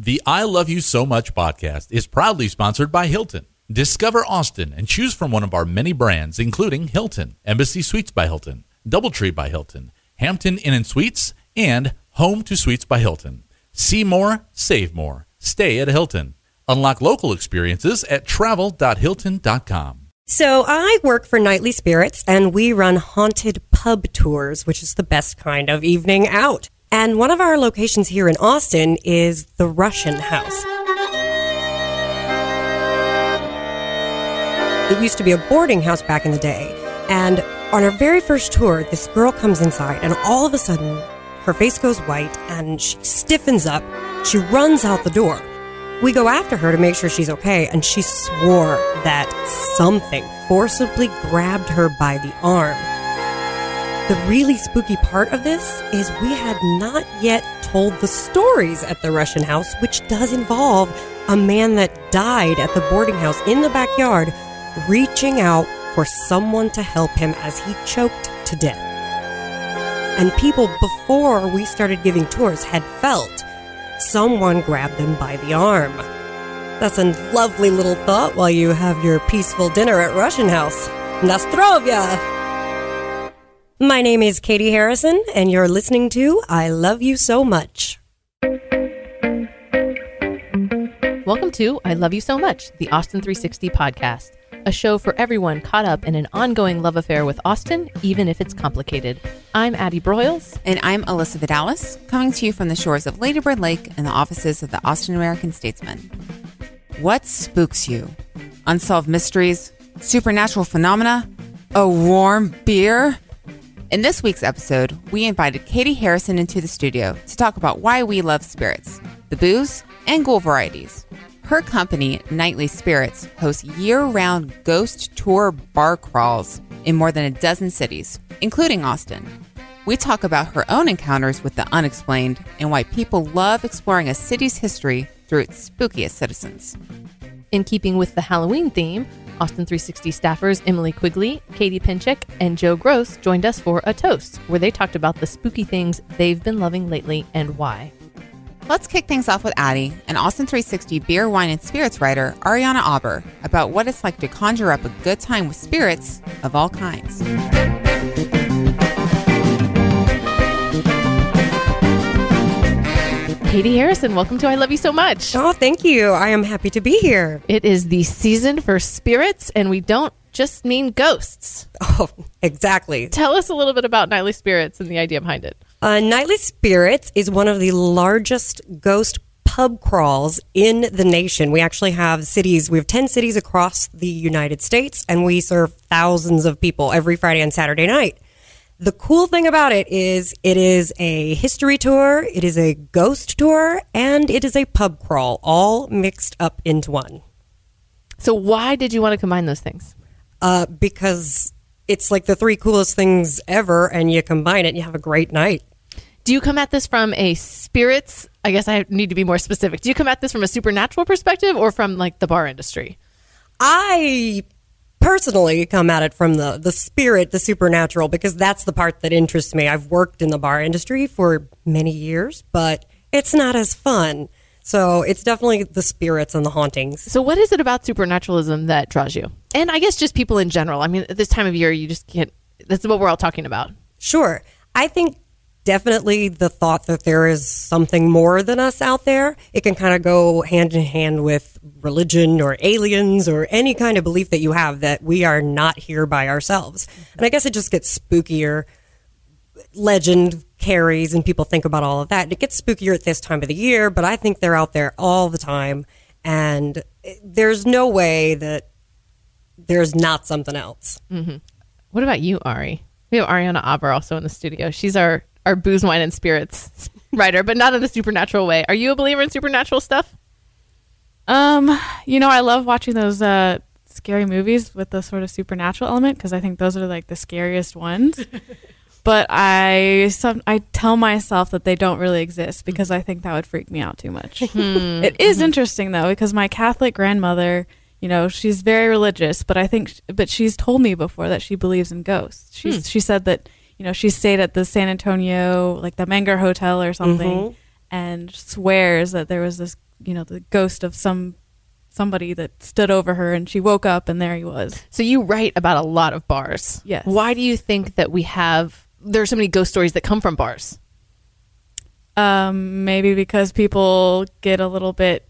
The I Love You So Much podcast is proudly sponsored by Hilton. Discover Austin and choose from one of our many brands, including Hilton, Embassy Suites by Hilton, Doubletree by Hilton, Hampton Inn and Suites, and Home2 Suites by Hilton. See more, save more. Stay at Hilton. Unlock local experiences at travel.hilton.com. So I work for Nightly Spirits and we run haunted pub tours, which is the best kind of evening out. And one of our locations here in Austin is the Russian House. It used to be a boarding house back in the day. And on our very first tour, this girl comes inside and all of a sudden her face goes white and she stiffens up. She runs out the door. We go after her to make sure she's okay, and she swore that something forcibly grabbed her by the arm. The really spooky part of this is we had not yet told the stories at the Russian house, which does involve a man that died at the boarding house in the backyard, reaching out for someone to help him as he choked to death. And people before we started giving tours had felt someone grabbed them by the arm. That's a lovely little thought while you have your peaceful dinner at Russian House. Nastrovia! My name is Katie Harrison, and you're listening to I Love You So Much. Welcome to I Love You So Much, the Austin 360 podcast, a show for everyone caught up in an ongoing love affair with Austin, even if it's complicated. I'm Addie Broyles. And I'm Alyssa Vidalis, coming to you from the shores of Ladybird Lake and the offices of the Austin American Statesman. What spooks you? Unsolved mysteries? Supernatural phenomena? A warm beer? In this week's episode, we invited Katie Harrison into the studio to talk about why we love spirits, the booze, and ghoul varieties. Her company, Nightly Spirits, hosts year round ghost tour bar crawls in more than a dozen cities, including Austin. We talk about her own encounters with the unexplained and why people love exploring a city's history through its spookiest citizens. In keeping with the Halloween theme, Austin 360 staffers Emily Quigley, Katie Pinchik, and Joe Gross joined us for a toast, where they talked about the spooky things they've been loving lately and why. Let's kick things off with Addie, an Austin 360 beer, wine, and spirits writer, Ariana Auber, about what it's like to conjure up a good time with spirits of all kinds. Katie Harrison, welcome to I Love You So Much. Oh, thank you. I am happy to be here. It is the season for spirits, and we don't just mean ghosts. Oh, exactly. Tell us a little bit about Nightly Spirits and the idea behind it. Uh, Nightly Spirits is one of the largest ghost pub crawls in the nation. We actually have cities, we have 10 cities across the United States, and we serve thousands of people every Friday and Saturday night. The cool thing about it is it is a history tour, it is a ghost tour, and it is a pub crawl, all mixed up into one. So, why did you want to combine those things? Uh, because it's like the three coolest things ever, and you combine it, and you have a great night. Do you come at this from a spirits? I guess I need to be more specific. Do you come at this from a supernatural perspective or from like the bar industry? I personally come at it from the the spirit, the supernatural, because that's the part that interests me. I've worked in the bar industry for many years, but it's not as fun. So it's definitely the spirits and the hauntings. So, what is it about supernaturalism that draws you? And I guess just people in general. I mean, at this time of year, you just can't. That's what we're all talking about. Sure. I think definitely the thought that there is something more than us out there. It can kind of go hand in hand with religion or aliens or any kind of belief that you have that we are not here by ourselves. And I guess it just gets spookier. Legend carries and people think about all of that. It gets spookier at this time of the year, but I think they're out there all the time. And there's no way that there's not something else. Mm-hmm. What about you, Ari? We have Ariana Auber also in the studio. She's our our booze, wine, and spirits writer, but not in the supernatural way. Are you a believer in supernatural stuff? Um, you know, I love watching those uh scary movies with the sort of supernatural element because I think those are like the scariest ones. but I some I tell myself that they don't really exist because I think that would freak me out too much. It is interesting though because my Catholic grandmother, you know, she's very religious, but I think but she's told me before that she believes in ghosts. She's she said that you know she stayed at the San Antonio like the Menger Hotel or something and swears that there was this you know the ghost of some somebody that stood over her and she woke up and there he was. So you write about a lot of bars. Yes. Why do you think that we have there are so many ghost stories that come from bars? Um, maybe because people get a little bit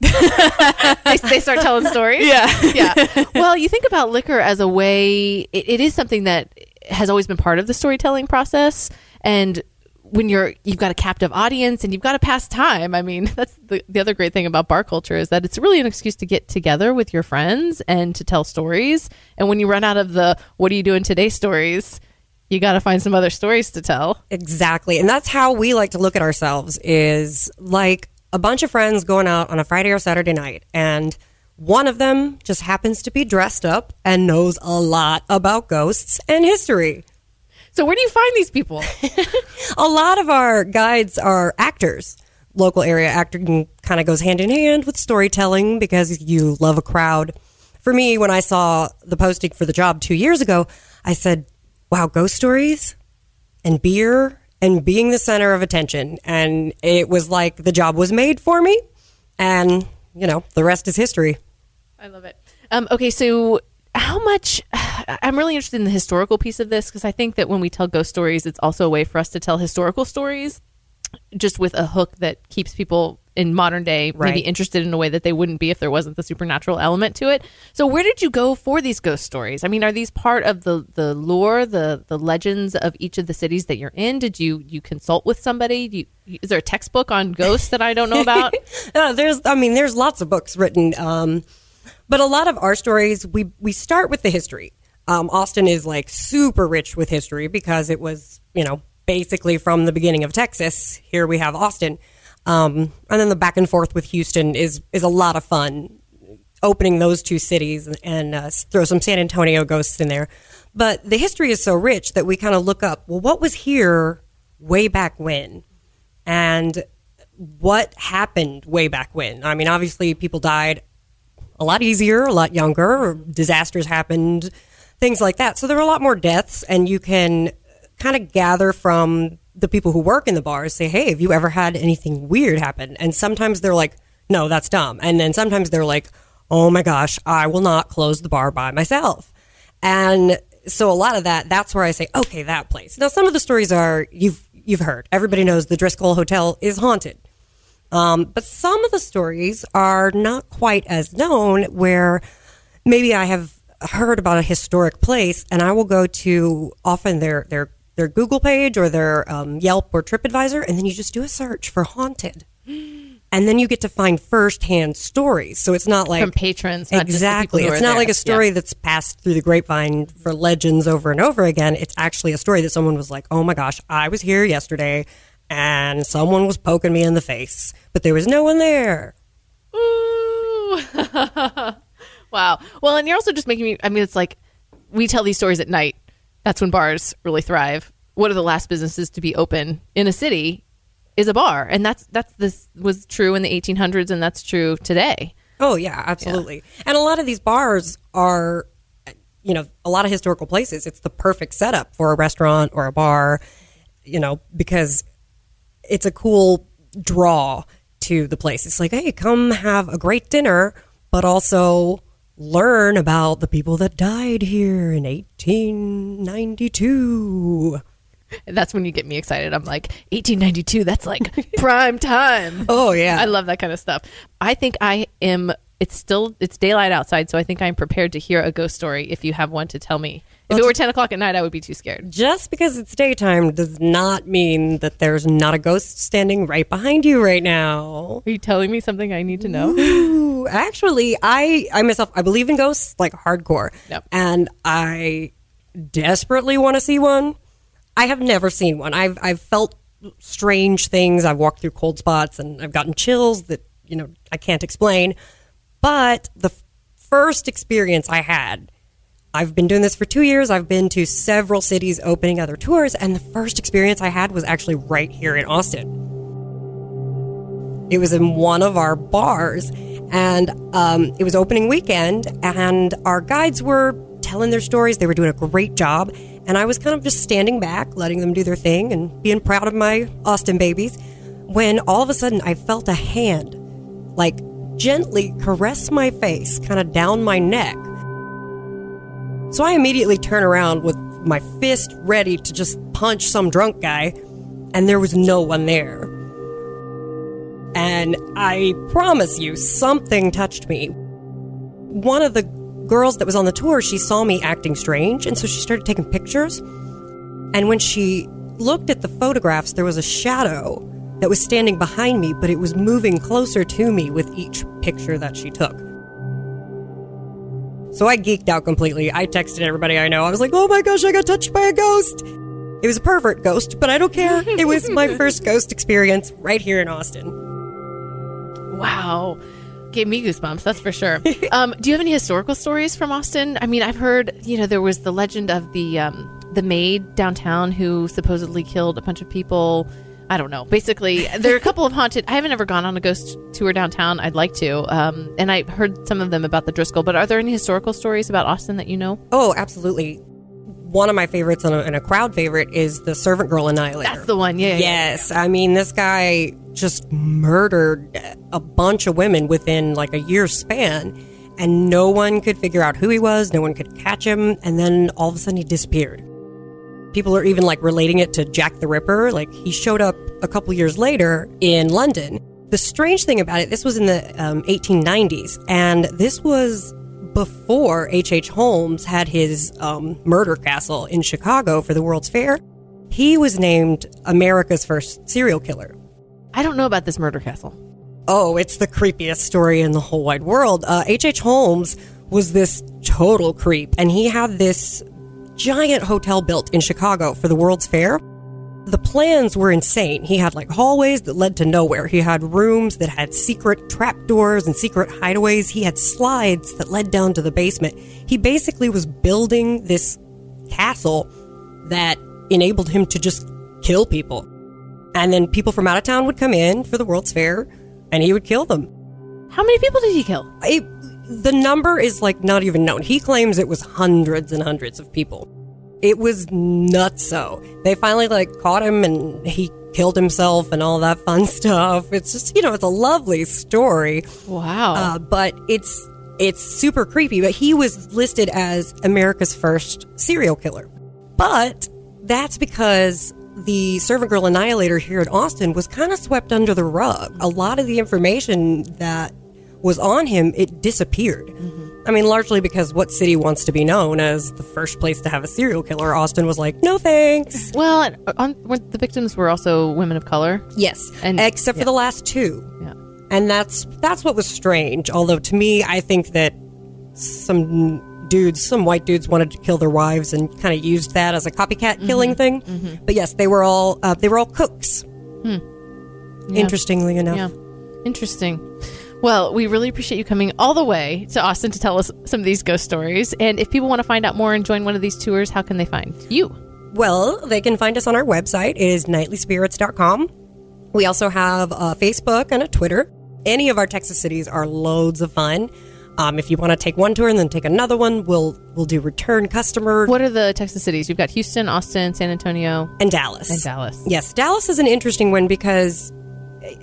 they, they start telling stories. Yeah. yeah. Well, you think about liquor as a way. It, it is something that has always been part of the storytelling process, and when you're you've got a captive audience and you've got to pass time. I mean, that's the the other great thing about bar culture is that it's really an excuse to get together with your friends and to tell stories. And when you run out of the "What are you doing today?" stories, you got to find some other stories to tell. Exactly. And that's how we like to look at ourselves is like a bunch of friends going out on a Friday or Saturday night and one of them just happens to be dressed up and knows a lot about ghosts and history. So where do you find these people? A lot of our guides are actors. Local area acting kind of goes hand in hand with storytelling because you love a crowd. For me, when I saw the posting for the job two years ago, I said, wow, ghost stories and beer and being the center of attention. And it was like the job was made for me. And, you know, the rest is history. I love it. Um, okay, so how much? I'm really interested in the historical piece of this because I think that when we tell ghost stories, it's also a way for us to tell historical stories, just with a hook that keeps people in modern day maybe interested in a way that they wouldn't be if there wasn't the supernatural element to it. So, where did you go for these ghost stories? I mean, are these part of the the lore, the the legends of each of the cities that you're in? Did you you consult with somebody? Do you, is there a textbook on ghosts that I don't know about? Uh, there's, I mean, there's lots of books written, um, but a lot of our stories we we start with the history. Um, Austin is like super rich with history because it was, you know, basically from the beginning of Texas. Here we have Austin, um, and then the back and forth with Houston is is a lot of fun. Opening those two cities and, uh, throw some San Antonio ghosts in there, but the history is so rich that we kind of look up. Well, what was here way back when? and what happened way back when. I mean, obviously, people died a lot easier, a lot younger, disasters happened, things like that. So there are a lot more deaths, and you can kind of gather from the people who work in the bars say, hey, have you ever had anything weird happen? And sometimes they're like, no, that's dumb. And then sometimes they're like, oh my gosh, I will not close the bar by myself. And so a lot of that, that's where I say, okay, that place. Now, some of the stories are you've you've heard. Everybody knows the Driscoll Hotel is haunted. Um, but some of the stories are not quite as known. Where maybe I have heard about a historic place, and I will go to often their their their Google page or their um, Yelp or TripAdvisor, and then you just do a search for haunted. And then you get to find firsthand stories. So it's not like From patrons, not just the people exactly. It's not there. like a story Yeah. that's passed through the grapevine for legends over and over again. It's actually a story that someone was like, "Oh my gosh, I was here yesterday, and someone was poking me in the face, but there was no one there." Ooh. wow. Well, and you're also just making me. I mean, it's like we tell these stories at night. That's when bars really thrive. One of the last businesses to be open in a city? Is a bar, and that's that's this was true in the 1800s, and that's true today. Oh yeah, absolutely. And a lot of these bars are, you know, a lot of historical places. It's the perfect setup for a restaurant or a bar, you know, because it's a cool draw to the place. It's like, hey, come have a great dinner, but also learn about the people that died here in 1892. That's when you get me excited. I'm like 1892. That's like prime time. Oh yeah. I love that kind of stuff. I think I am. It's still it's daylight outside, so I think I'm prepared to hear a ghost story. If you have one to tell me, if it were 10 o'clock at night, I would be too scared. just because it's daytime does not mean that there's not a ghost standing right behind you right now. Are you telling me something I need to know? Ooh, actually, I I myself I believe in ghosts like hardcore, Yep. and I desperately want to see one. I have never seen one. I've I've felt strange things. I've walked through cold spots, and I've gotten chills that you know, I can't explain. But the f- first experience I had, I've been doing this for two years. I've been to several cities opening other tours, and the first experience I had was actually right here in Austin. It was in one of our bars, and um, it was opening weekend, and our guides were telling their stories. They were doing a great job, and I was kind of just standing back, letting them do their thing, and being proud of my Austin babies. When all of a sudden, I felt a hand, like gently caress my face, kind of down my neck. So I immediately turn around with my fist ready to just punch some drunk guy, and there was no one there. And I promise you, something touched me. One of the girls that was on the tour, she saw me acting strange, and so she started taking pictures. And when she looked at the photographs, there was a shadow that was standing behind me, but it was moving closer to me with each picture that she took. So I geeked out completely. I texted everybody I know. I was like, oh my gosh, I got touched by a ghost. It was a pervert ghost, but I don't care. It was my first ghost experience right here in Austin. Wow. Gave me goosebumps, that's for sure. um, do you have any historical stories from Austin? I mean, I've heard, you know, there was the legend of the um, the maid downtown who supposedly killed a bunch of people. I don't know. Basically, there are a couple of haunted. I haven't ever gone on a ghost tour downtown. I'd like to. Um, and I heard some of them about the Driscoll. But are there any historical stories about Austin that you know? Oh, absolutely. One of my favorites and a, and a crowd favorite is the Servant Girl Annihilator. That's the one. Yeah. yeah, yeah. Yes. I mean, this guy just murdered a bunch of women within like a year's span, and no one could figure out who he was. No one could catch him. And then all of a sudden, he disappeared. People are even like relating it to Jack the Ripper. Like he showed up a couple years later in London. The strange thing about it, this was in the um, 1890s, and this was before H.H. H. Holmes had his um, murder castle in Chicago for the World's Fair. He was named America's first serial killer. I don't know about this murder castle. Oh, it's the creepiest story in the whole wide world. H.H. H. Holmes was this total creep, and he had this giant hotel built in Chicago for the World's Fair. The plans were insane. He had like hallways that led to nowhere. He had rooms that had secret trapdoors and secret hideaways. He had slides that led down to the basement. He basically was building this castle that enabled him to just kill people. And then people from out of town would come in for the World's Fair and he would kill them. How many people did he kill? It, the number is like not even known. He claims it was hundreds and hundreds of people. It was nuts. So they finally like caught him and he killed himself and all that fun stuff. It's just you know it's a lovely story. Wow. Uh, but it's it's super creepy. But he was listed as America's first serial killer. But that's because the Servant Girl Annihilator here in Austin was kind of swept under the rug. A lot of the information that was on him, it disappeared. I mean, largely because what city wants to be known as the first place to have a serial killer? Austin was like, no thanks. Well, and uh, on, the victims were also women of color. Yes, And- except for the last two. Yeah. And that's that's what was strange. Although to me, I think that some dudes, some white dudes, wanted to kill their wives and kind of used that as a copycat mm-hmm. killing thing. Mm-hmm. But yes, they were all uh, they were all cooks. Hmm. Interestingly enough. Yeah. Interesting. Well, we really appreciate you coming all the way to Austin to tell us some of these ghost stories. And if people want to find out more and join one of these tours, how can they find you? Well, they can find us on our website. It is nightlyspirits.com. We also have a Facebook and a Twitter. Any of our Texas cities are loads of fun. Um, if you want to take one tour and then take another one, we'll we'll do return customer What are the Texas cities? You've got Houston, Austin, San Antonio, and Dallas. and Dallas. Yes, Dallas is an interesting one because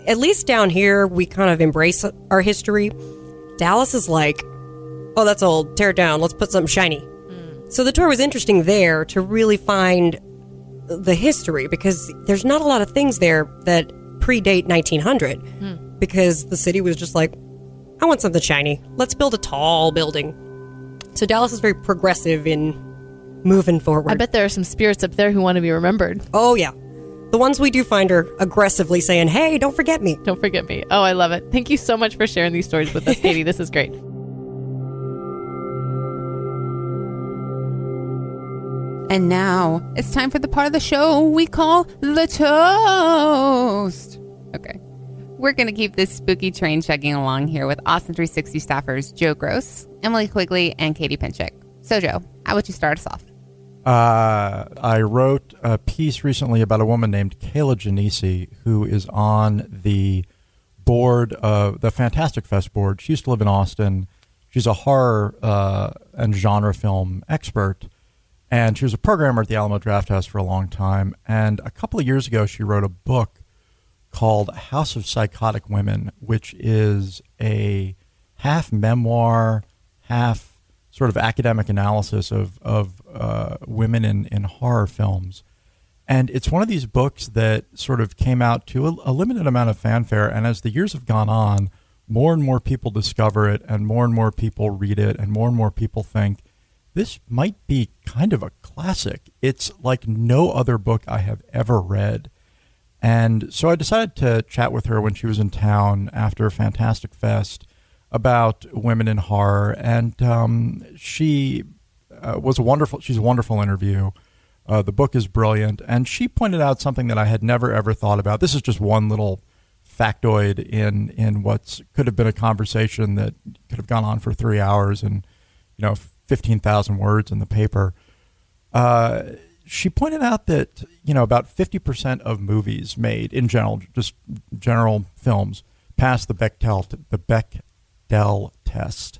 at least down here we kind of embrace our history. Dallas is like, oh, that's old. Tear it down. Let's put something shiny. Mm. So the tour was interesting there to really find the history because there's not a lot of things there that predate 1900 hmm. because the city was just like, I want something shiny. Let's build a tall building. So Dallas is very progressive in moving forward. I bet there are some spirits up there who want to be remembered. Oh, yeah. The ones we do find are aggressively saying, hey, don't forget me. Don't forget me. Oh, I love it. Thank you so much for sharing these stories with us, Katie. This is great. And now it's time for the part of the show we call the toast. Okay. We're going to keep this spooky train chugging along here with Austin 360 staffers Joe Gross, Emily Quigley, and Katie Pinchik. So, Joe, how would you start us off? Uh, I wrote a piece recently about a woman named Kier-La Janisse, who is on the board of the Fantastic Fest board. She used to live in Austin. She's a horror uh, and genre film expert, and she was a programmer at the Alamo Drafthouse for a long time. And a couple of years ago, she wrote a book called House of Psychotic Women, which is a half memoir, half sort of academic analysis of of uh, women in in horror films, and it's one of these books that sort of came out to a, a, limited amount of fanfare, and as the years have gone on, more and more people discover it, and more and more people read it, and more and more people think this might be kind of a classic. It's like no other book I have ever read. And so I decided to chat with her when she was in town after Fantastic Fest about women in horror, and um, she uh, was a wonderful. She's a wonderful interview. Uh, the book is brilliant, and she pointed out something that I had never ever thought about. This is just one little factoid in in what could have been a conversation that could have gone on for three hours and you know fifteen thousand words in the paper. Uh, she pointed out that you know about fifty percent of movies made in general, just general films, pass the Bechdel the Beck Bechdel test,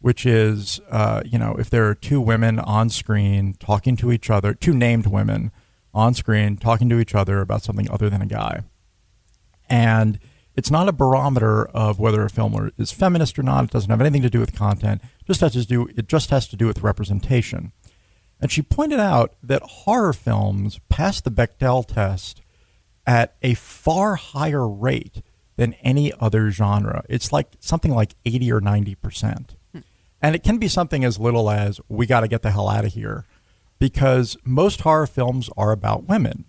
which is, uh, you know, if there are two women on screen talking to each other, two named women on screen talking to each other about something other than a guy. And it's not a barometer of whether a film is feminist or not. It doesn't have anything to do with content. It just has to do, it just has to do with representation. And she pointed out that horror films pass the Bechdel test at a far higher rate than any other genre. It's like something like 80 or 90%. Hmm. And it can be something as little as we got to get the hell out of here because most horror films are about women.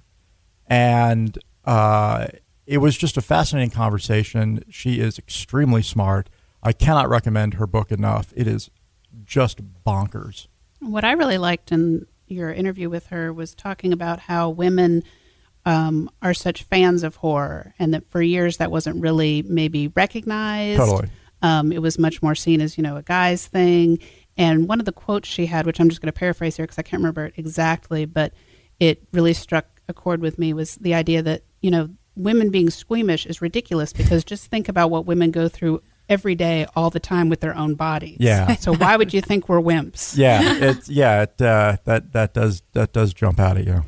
And uh, it was just a fascinating conversation. She is extremely smart. I cannot recommend her book enough. It is just bonkers. What I really liked in your interview with her was talking about how women um, are such fans of horror, and that for years that wasn't really maybe recognized. Totally. Um, it was much more seen as you know a guy's thing. And one of the quotes she had, which I'm just going to paraphrase here because I can't remember it exactly, but it really struck a chord with me, was the idea that you know women being squeamish is ridiculous because just think about what women go through every day, all the time with their own bodies. Yeah. So why would you think we're wimps? Yeah. It, yeah. It, uh, that that does that does jump out at you.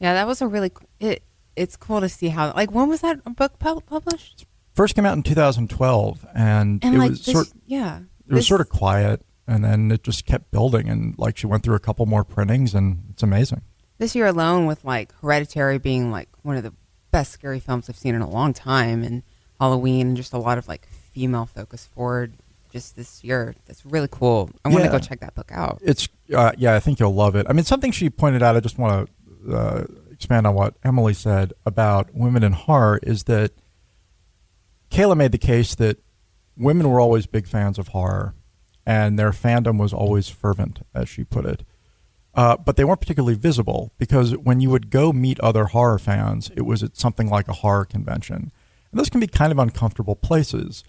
Yeah, that was a really it. It's cool to see how like when was that book published? First came out in 2012, and, and it like was this, sort yeah, it was sort of quiet, and then it just kept building, and like she went through a couple more printings, and it's amazing. This year alone, with like Hereditary being like one of the best scary films I've seen in a long time, and Halloween, and just a lot of like female focus forward just this year. That's really cool. I want to go check that book out. It's uh, yeah, I think you'll love it. I mean, something she pointed out. I just want to uh, expand on what Emily said about women in horror is that Kier-La made the case that women were always big fans of horror, and their fandom was always fervent, as she put it. Uh, but they weren't particularly visible because when you would go meet other horror fans, it was at something like a horror convention. And those can be kind of uncomfortable places.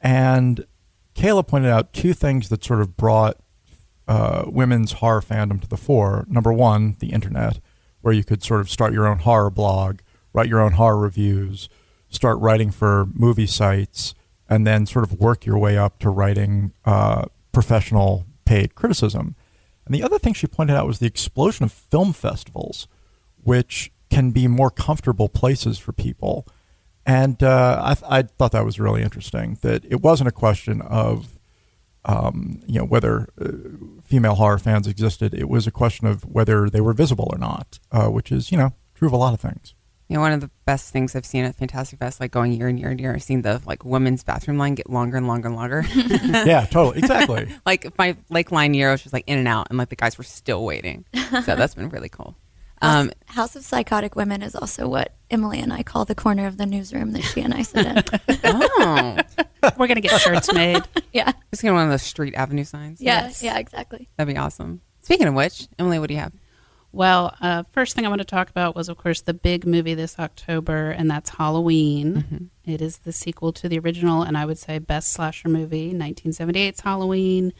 And Kier-La pointed out two things that sort of brought uh, women's horror fandom to the fore. Number one, the internet, where you could sort of start your own horror blog, write your own horror reviews, start writing for movie sites, and then sort of work your way up to writing uh, professional paid criticism. And the other thing she pointed out was the explosion of film festivals, which can be more comfortable places for people. And uh, I, th- I, thought that was really interesting. That it wasn't a question of, um, you know, whether uh, female horror fans existed. It was a question of whether they were visible or not, uh, which is, you know, true of a lot of things. You know, one of the best things I've seen at Fantastic Fest, like going year and year and year, I've seen the like women's bathroom line get longer and longer and longer. yeah, totally, exactly. like my Lake Line year was just like in and out, and like the guys were still waiting. So that's been really cool. Um, House of Psychotic Women is also what Emily and I call the corner of the newsroom that she and I sit in. oh, we're gonna get shirts made. yeah, just get one of those street avenue signs. Yeah, yes. yeah, exactly. That'd be awesome. Speaking of which, Emily, what do you have? Well, uh, first thing I want to talk about was, of course, the big movie this October, and that's Halloween. It is the sequel to the original, and I would say best slasher movie, 1978's Halloween.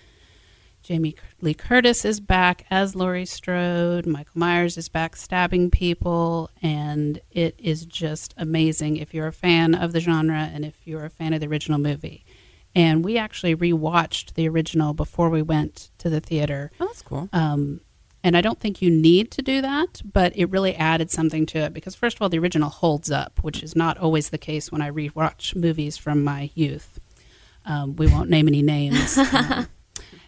Jamie Lee Curtis is back as Laurie Strode. Michael Myers is back stabbing people, and it is just amazing if you're a fan of the genre and if you're a fan of the original movie. And we actually rewatched the original before we went to the theater. Oh, that's cool. Um, and I don't think you need to do that, but it really added something to it because, first of all, the original holds up, which is not always the case when I rewatch movies from my youth. Um, we won't name any names. Um,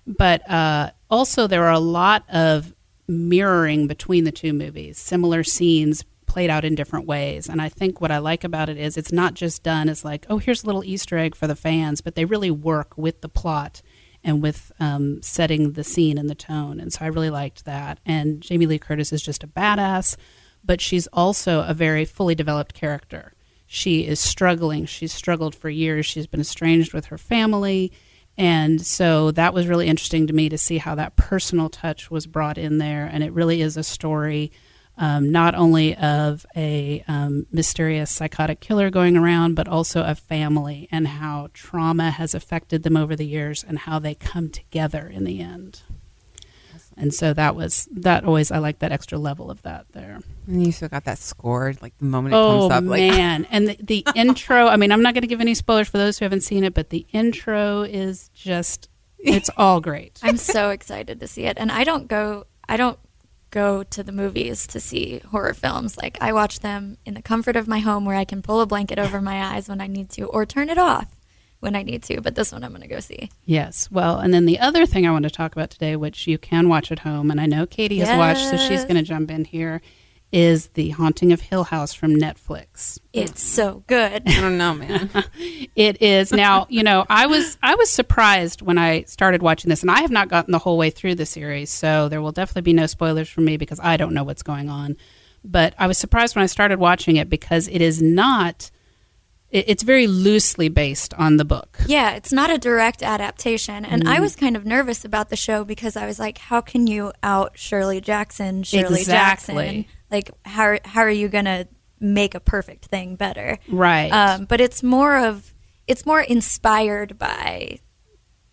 but uh, also, there are a lot of mirroring between the two movies, similar scenes played out in different ways. And I think what I like about it is it's not just done as like, oh, here's a little Easter egg for the fans, but they really work with the plot and with um, setting the scene and the tone. And so I really liked that. And Jamie Lee Curtis is just a badass, but she's also a very fully developed character. She is struggling. She's struggled for years. She's been estranged with her family. And so that was really interesting to me to see how that personal touch was brought in there. And it really is a story um, not only of a um, mysterious psychotic killer going around, but also a family and how trauma has affected them over the years and how they come together in the end. And so that was that always I like that extra level of that there. And you still got that score, like the moment it Oh comes up. Like, man! and the, the intro. I mean, I'm not going to give any spoilers for those who haven't seen it, but the intro is just it's all great. I'm so excited to see it. And I don't go I don't go to the movies to see horror films. Like I watch them in the comfort of my home where I can pull a blanket over my eyes when I need to or turn it off when I need to. But this one I'm going to go see. Yes. Well, and then the other thing I want to talk about today, which you can watch at home, and I know Katie has watched, so she's going to jump in here, is The Haunting of Hill House from Netflix. It's so good. I don't know, man. It is now. You know, I was I was surprised when I started watching this, and I have not gotten the whole way through the series, so there will definitely be no spoilers for me because I don't know what's going on. But I was surprised when I started watching it because it is not. It- It's very loosely based on the book. Yeah, it's not a direct adaptation. And I was kind of nervous about the show because I was like, how can you out Shirley Jackson, Shirley Exactly. Jackson? Like, how, how are you going to make a perfect thing better? Right. Um, but it's more of, it's more inspired by,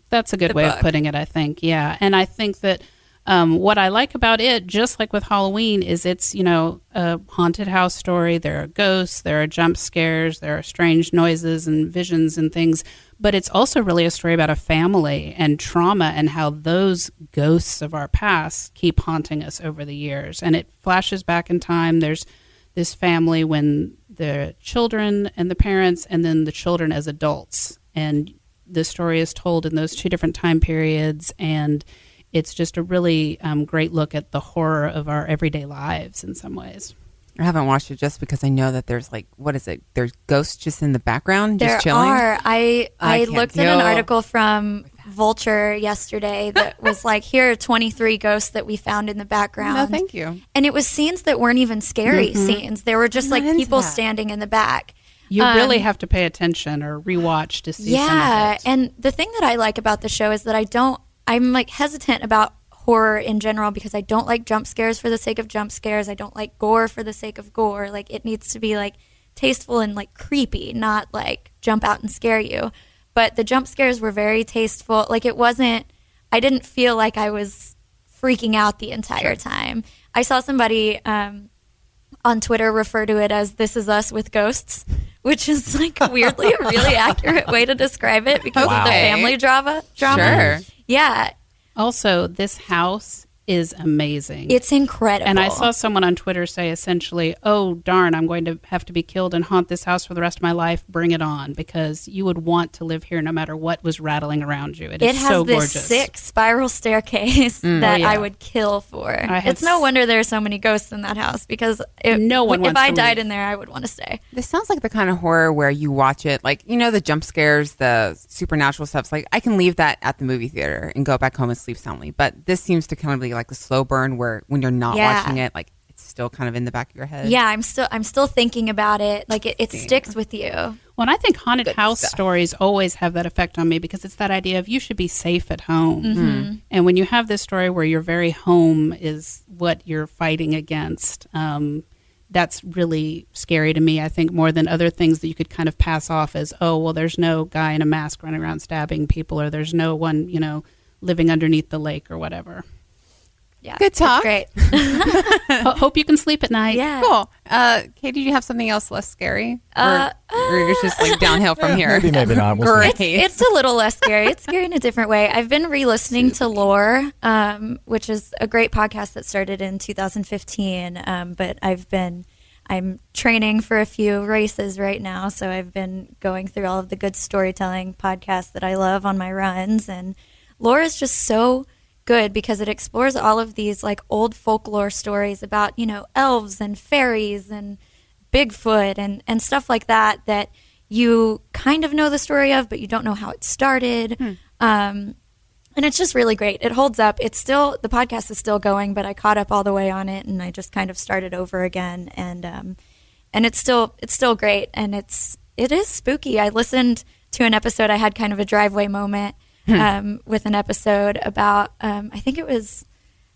That's a good way book. of putting it, I think. Yeah. And I think that um, what I like about it, just like with Halloween, is it's, you know, a haunted house story. There are ghosts, there are jump scares, there are strange noises and visions and things. But it's also really a story about a family and trauma and how those ghosts of our past keep haunting us over the years. And it flashes back in time. There's this family when the children and the parents, and then the children as adults. And the story is told in those two different time periods. And it's just a really um, great look at the horror of our everyday lives in some ways. I haven't watched it just because I know that there's like, what is it? There's ghosts just in the background, there just chilling. are, I, I I, can't looked at an article from Vulture yesterday that was like, here are 23 ghosts that we found in the background. No, thank you. And it was scenes that weren't even scary scenes. They were just I'm like people that. standing in the back. You Um, really have to pay attention or rewatch to see some Yeah, of it. and the thing that I like about the show is that I don't. I'm like hesitant about horror in general because I don't like jump scares for the sake of jump scares. I don't like gore for the sake of gore. Like it needs to be like tasteful and like creepy, not like jump out and scare you. But the jump scares were very tasteful. Like it wasn't. I didn't feel like I was freaking out the entire time. I saw somebody um, on Twitter refer to it as "This is us with ghosts," which is like weirdly a really accurate way to describe it because of the family drama. Drama, Sure. Yeah, Also, this house is amazing. it's incredible. and I saw someone on Twitter say essentially, "Oh darn, I'm going to have to be killed and haunt this house for the rest of my life. Bring it on!" Because you would want to live here no matter what was rattling around you. It is it has so this gorgeous. sick spiral staircase mm. that Oh, yeah. I would kill for. Have it's no wonder there are so many ghosts in that house because if, No one if wants I to died leave. in there, I would want to stay. This sounds like the kind of horror where you watch it, like you know, the jump scares, the supernatural stuff's like I can leave that at the movie theater and go back home and sleep soundly. But this seems to kind of be like the slow burn, where when you're not Yeah. watching it, like it's still kind of in the back of your head. Yeah, I'm still I'm still thinking about it. Like it, it sticks with you. Well, and I think haunted Good house stuff. stories always have that effect on me because it's that idea of you should be safe at home. Mm-hmm. And when you have this story where your very home is what you're fighting against, um, that's really scary to me. I think more than other things that you could kind of pass off as, oh, well, there's no guy in a mask running around stabbing people, or there's no one, you know, living underneath the lake or whatever. Yeah, Good it's talk. Great. Ho- hope you can sleep at night. Yeah. Cool. Uh, Kate, did you have something else less scary? Uh, or, or it's just like downhill from here? Maybe, maybe not. We'll see. Great. It's a little less scary. It's scary in a different way. I've been re-listening to Lore, um, which is a great podcast that started in 2015. Um, but I've been, I'm training for a few races right now, so I've been going through all of the good storytelling podcasts that I love on my runs, and Lore is just so good because it explores all of these like old folklore stories about you know elves and fairies and Bigfoot and, and stuff like that that you kind of know the story of, but you don't know how it started. Um, and it's just really great. It holds up. It's still the podcast is still going, but I caught up all the way on it, and I just kind of started over again. And um, and it's still it's still great, and it's it is spooky. I listened to an episode. I had kind of a driveway moment um, with an episode about um, I think it was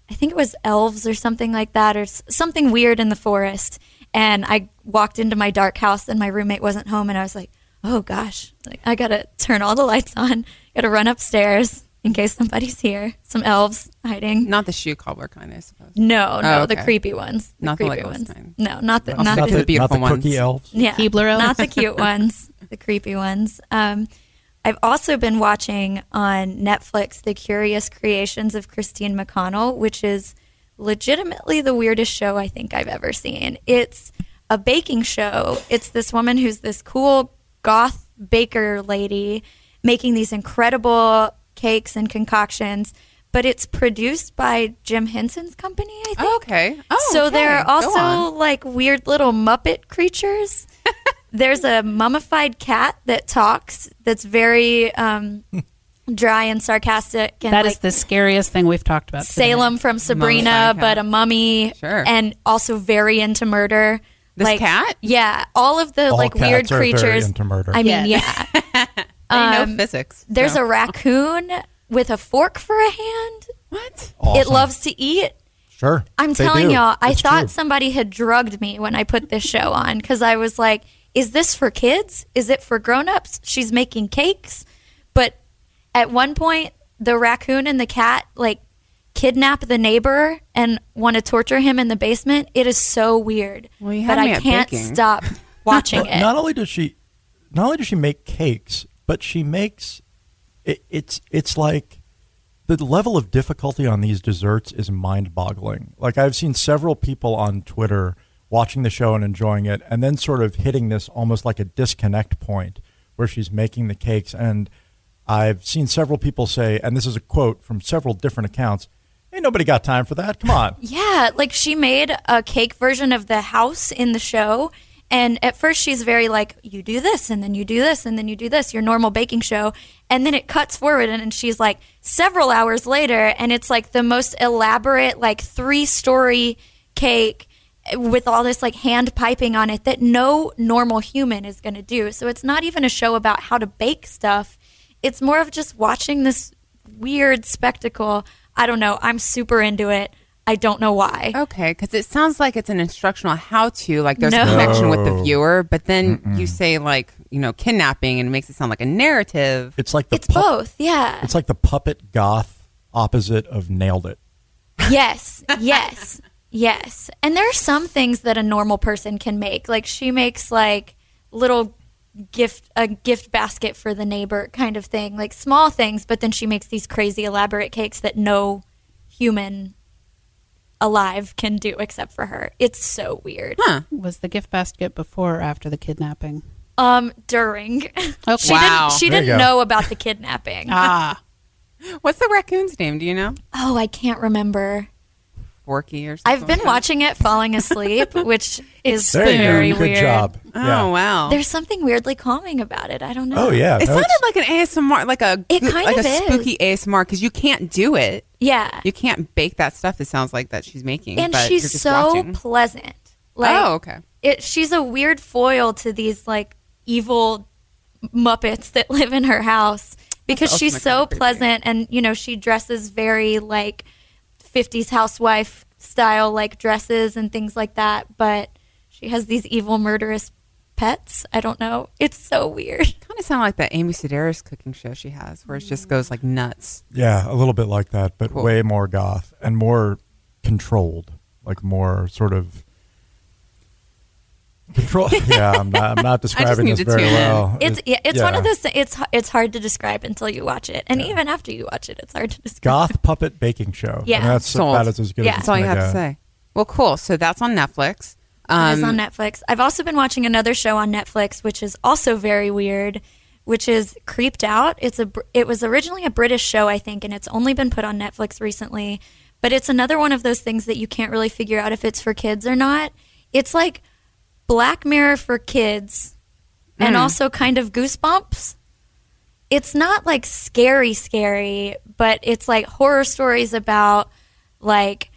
I think it was elves or something like that, or something weird in the forest. And I walked into my dark house, and my roommate wasn't home, and I was like, "Oh gosh, like I gotta turn all the lights on, gotta run upstairs in case somebody's here. Some elves hiding." Not the shoe cobbler kind, I suppose. No, no, Oh, the creepy ones. The Not the creepy Legos ones. kind. No, not the not, not the, the, beautiful not the cookie ones. elves. yeah, Keebler elves? not the cute ones, the creepy ones. Um, I've also been watching on Netflix the Curious Creations of Christine McConnell, which is legitimately the weirdest show I think I've ever seen. It's a baking show. It's this woman who's this cool goth baker lady making these incredible cakes and concoctions, but it's produced by Jim Henson's company, I think. Oh, okay. Oh, so okay. there are also like weird little Muppet creatures. There's a mummified cat that talks. That's very um, dry and sarcastic. And That like is the scariest thing we've talked about. today. Salem from Sabrina, Mummified but a mummy, Sure. and also very into murder. This like, cat? Yeah, all of the All like cats weird are very creatures. into murder. I mean, Yes. yeah. I know Um, physics. There's so- a raccoon with a fork for a hand. what? It loves to eat. Sure. I'm telling do. y'all, I thought true. somebody had drugged me when I put this show on because I was like, is this for kids? Is it for grown-ups? She's making cakes. But at one point, the raccoon and the cat like kidnap the neighbor and want to torture him in the basement. It is so weird. Well, but I can't baking. stop watching Well, it. Not only does she, not only does she make cakes, but she makes it, it's it's like the level of difficulty on these desserts is mind-boggling. Like I've seen several people on Twitter watching the show and enjoying it, and then sort of hitting this almost like a disconnect point where she's making the cakes. And I've seen several people say, and this is a quote from several different accounts. Ain't nobody got time for that. Come on. Yeah, like she made a cake version of the house in the show. And at first, she's very like, you do this, and then you do this, and then you do this, your normal baking show. And then it cuts forward, and, and she's like, several hours later, and it's like the most elaborate, like three story cake with all this like hand piping on it that no normal human is going to do. So it's not even a show about how to bake stuff. It's more of just watching this weird spectacle. I don't know. I'm super into it. I don't know why. Okay, because it sounds like it's an instructional how-to, like there's No. a connection with the viewer, but then you say like you know kidnapping, and it makes it sound like a narrative. It's like the It's pu- both. Yeah. It's like the puppet goth opposite of nailed it. yes. Yes. Yes. And there are some things that a normal person can make. Like she makes like little gift a gift basket for the neighbor kind of thing. Like small things, but then she makes these crazy elaborate cakes that no human alive can do except for her. It's so weird. Huh? Was the gift basket before or after the kidnapping? Um during Okay. she Wow. didn't she There didn't know about the kidnapping. Ah, What's the raccoon's name? Do you know? oh, I can't remember. Forky or something? I've been like watching it falling asleep, which is There you very go. Good weird. job. Oh Yeah. wow! There's something weirdly calming about it. I don't know. Oh yeah. it No, sounded it's- like an ASMR, like a It kind like of a is. spooky ASMR because you can't do it. Yeah. You can't bake that stuff. It sounds like that she's making, and but you're she's just so watching. pleasant. Oh, like oh, okay. it she's a weird foil to these like evil Muppets that live in her house because the she's ultimate so kind of creepy. pleasant and you know she dresses very like 50s housewife style like dresses and things like that but she has these evil murderous pets i don't know it's so weird Kind of sound like that Amy Sedaris cooking show she has, where it just mm. goes like nuts. Yeah, a little bit like that, but Cool. way more goth and more controlled, like more sort of control. yeah, I'm not, I'm not describing this very well. it's It- yeah, it's one of those it's it's hard to describe until you watch it and even after you watch it it's hard to describe goth puppet baking show. Yeah. and that's Sold. about as good Yeah. as That's all you gonna have to say. Well, cool. So that's on Netflix. Um, it is on Netflix. I've also been watching another show on Netflix, which is also very weird, which is Creeped Out. It's a it was originally a British show, I think, and it's only been put on Netflix recently. But it's another one of those things that you can't really figure out if it's for kids or not. It's like Black Mirror for kids, and Mm. also kind of Goosebumps. It's not like scary, scary, but it's like horror stories about like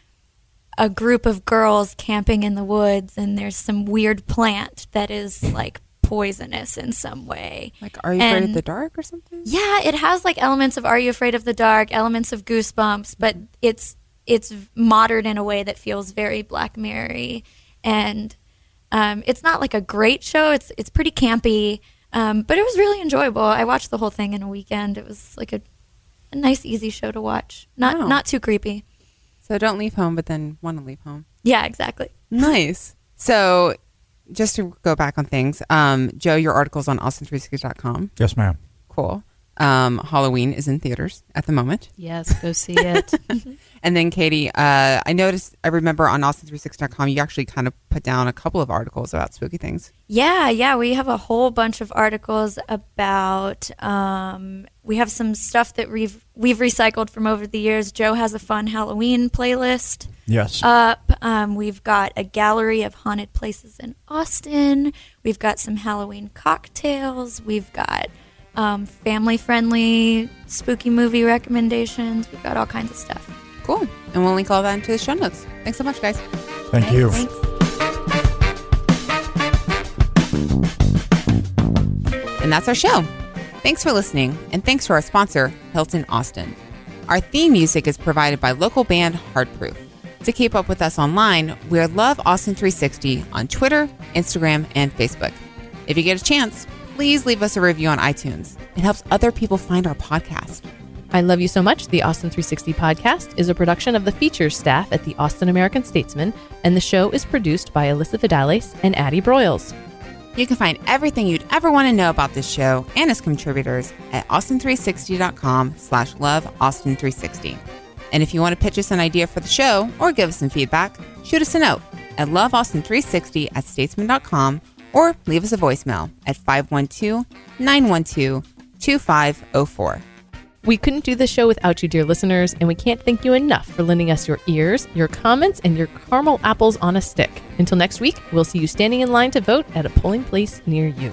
a group of girls camping in the woods and there's some weird plant that is like poisonous in some way. like, are you afraid of the dark or something? Yeah, it has like elements of Are You Afraid of the Dark, elements of Goosebumps, but it's it's modern in a way that feels very Black Mirror and um, it's not like a great show. It's it's pretty campy, um, but it was really enjoyable. I watched the whole thing in a weekend. It was like a, a nice, easy show to watch. Not Wow. not too creepy. So don't leave home, but then want to leave home. Yeah, exactly. Nice. So just to go back on things, um, Joe, your article's on austin360.com. Yes, ma'am. Cool. Um, Halloween is in theaters at the moment. Yes, go see it. And then Katie, uh, I noticed, I remember on austin360.com, you actually kind of put down a couple of articles about spooky things. Yeah, yeah, we have a whole bunch of articles about. Um, we have some stuff that we've we've recycled from over the years. Joe has a fun Halloween playlist Yes. up. Um, we've got a gallery of haunted places in Austin. We've got some Halloween cocktails. We've got um, family friendly spooky movie recommendations. We've got all kinds of stuff. Cool. And we'll link all that into the show notes. Thanks so much, guys. Thank Okay, you. Thanks. And that's our show. Thanks for listening, and thanks to our sponsor, Hilton Austin. Our theme music is provided by local band Hardproof. To keep up with us online, we're Love Austin 360 on Twitter, Instagram, and Facebook. If you get a chance, please leave us a review on iTunes. It helps other people find our podcast. I Love You So Much, the Austin 360 podcast, is a production of the features staff at the Austin American Statesman, and the show is produced by Alyssa Vidales and Addie Broyles. You can find everything you'd ever want to know about this show and its contributors at austin360.com slash love austin360. And if you want to pitch us an idea for the show or give us some feedback, shoot us a note at loveaustin360 at statesman.com or leave us a voicemail at 512-912-2504. We couldn't do this show without you, dear listeners, and we can't thank you enough for lending us your ears, your comments, and your caramel apples on a stick. Until next week, we'll see you standing in line to vote at a polling place near you.